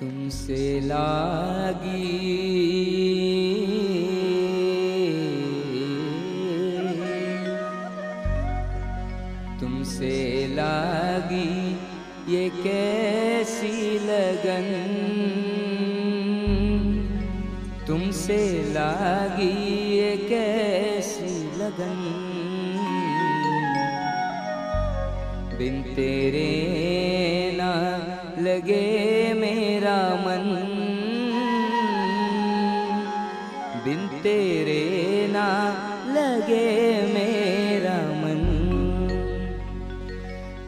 तुमसे लागी। तुमसे लागी ये कैसी लगन? तुमसे लागी ये कैसी लगन? बिन तेरे ना लगे तेरे ना लगे मेरा मन।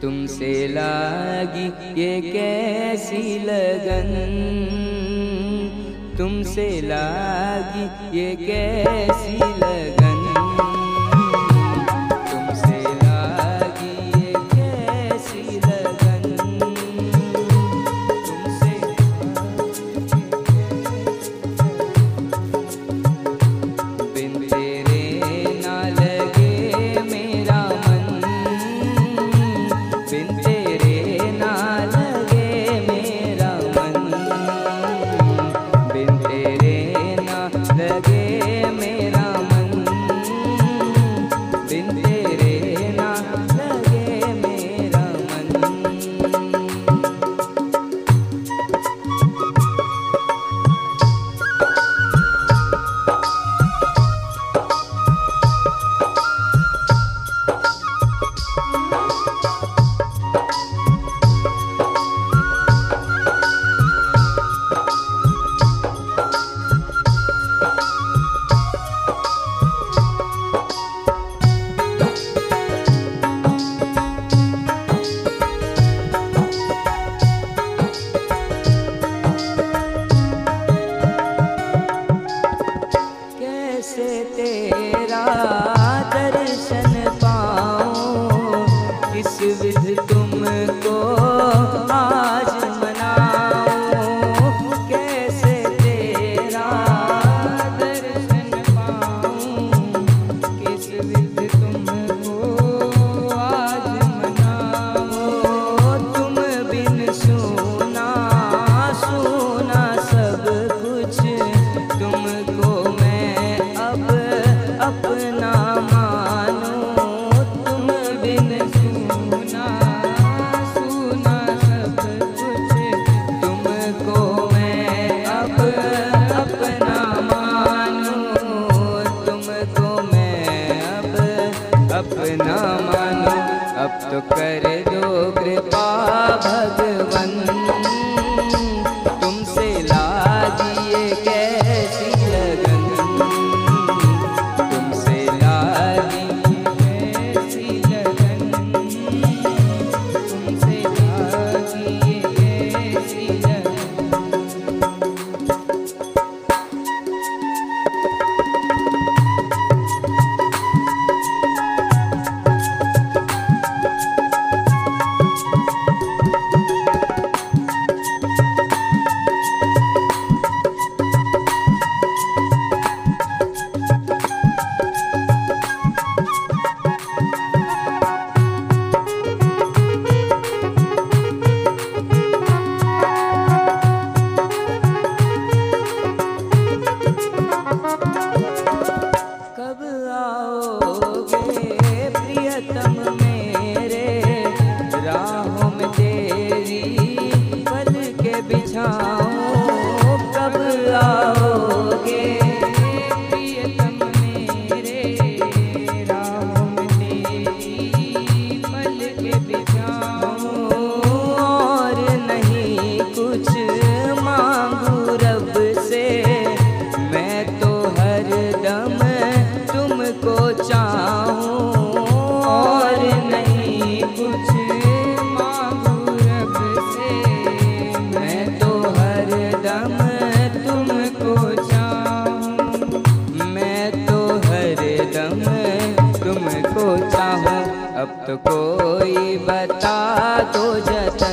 तुमसे लागी ये कैसी लगन। तुमसे लागी ये कैसी लगन Se vê de tudo. कर दो कृपा भगवन। कोई बता दो जता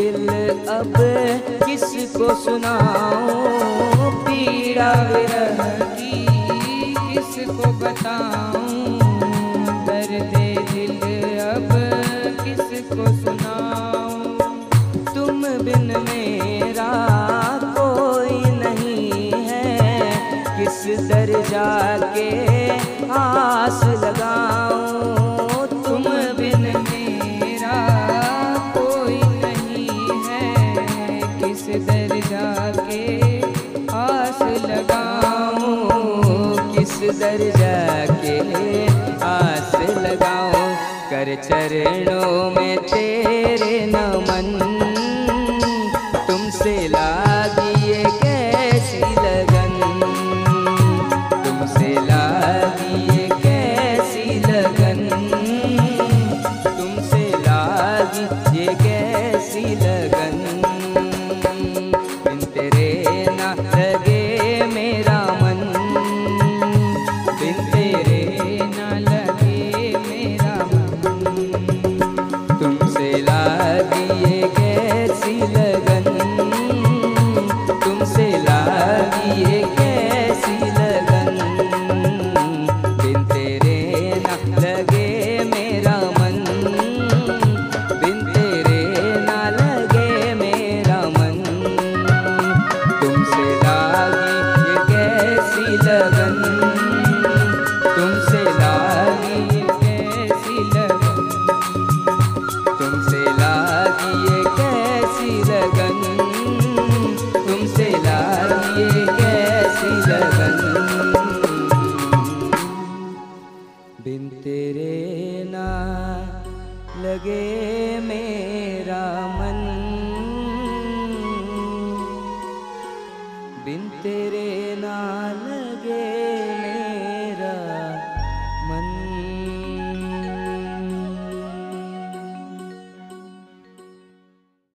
दिल अब किसको सुनाऊं? पीड़ा विरह की किसको बताऊँ? दर्द दिल अब किसको सुनाऊं? तुम बिन में अंदर जाके आस लगाओ कर चरणों में तेरे नमन। तुमसे ला बिन तेरे नाल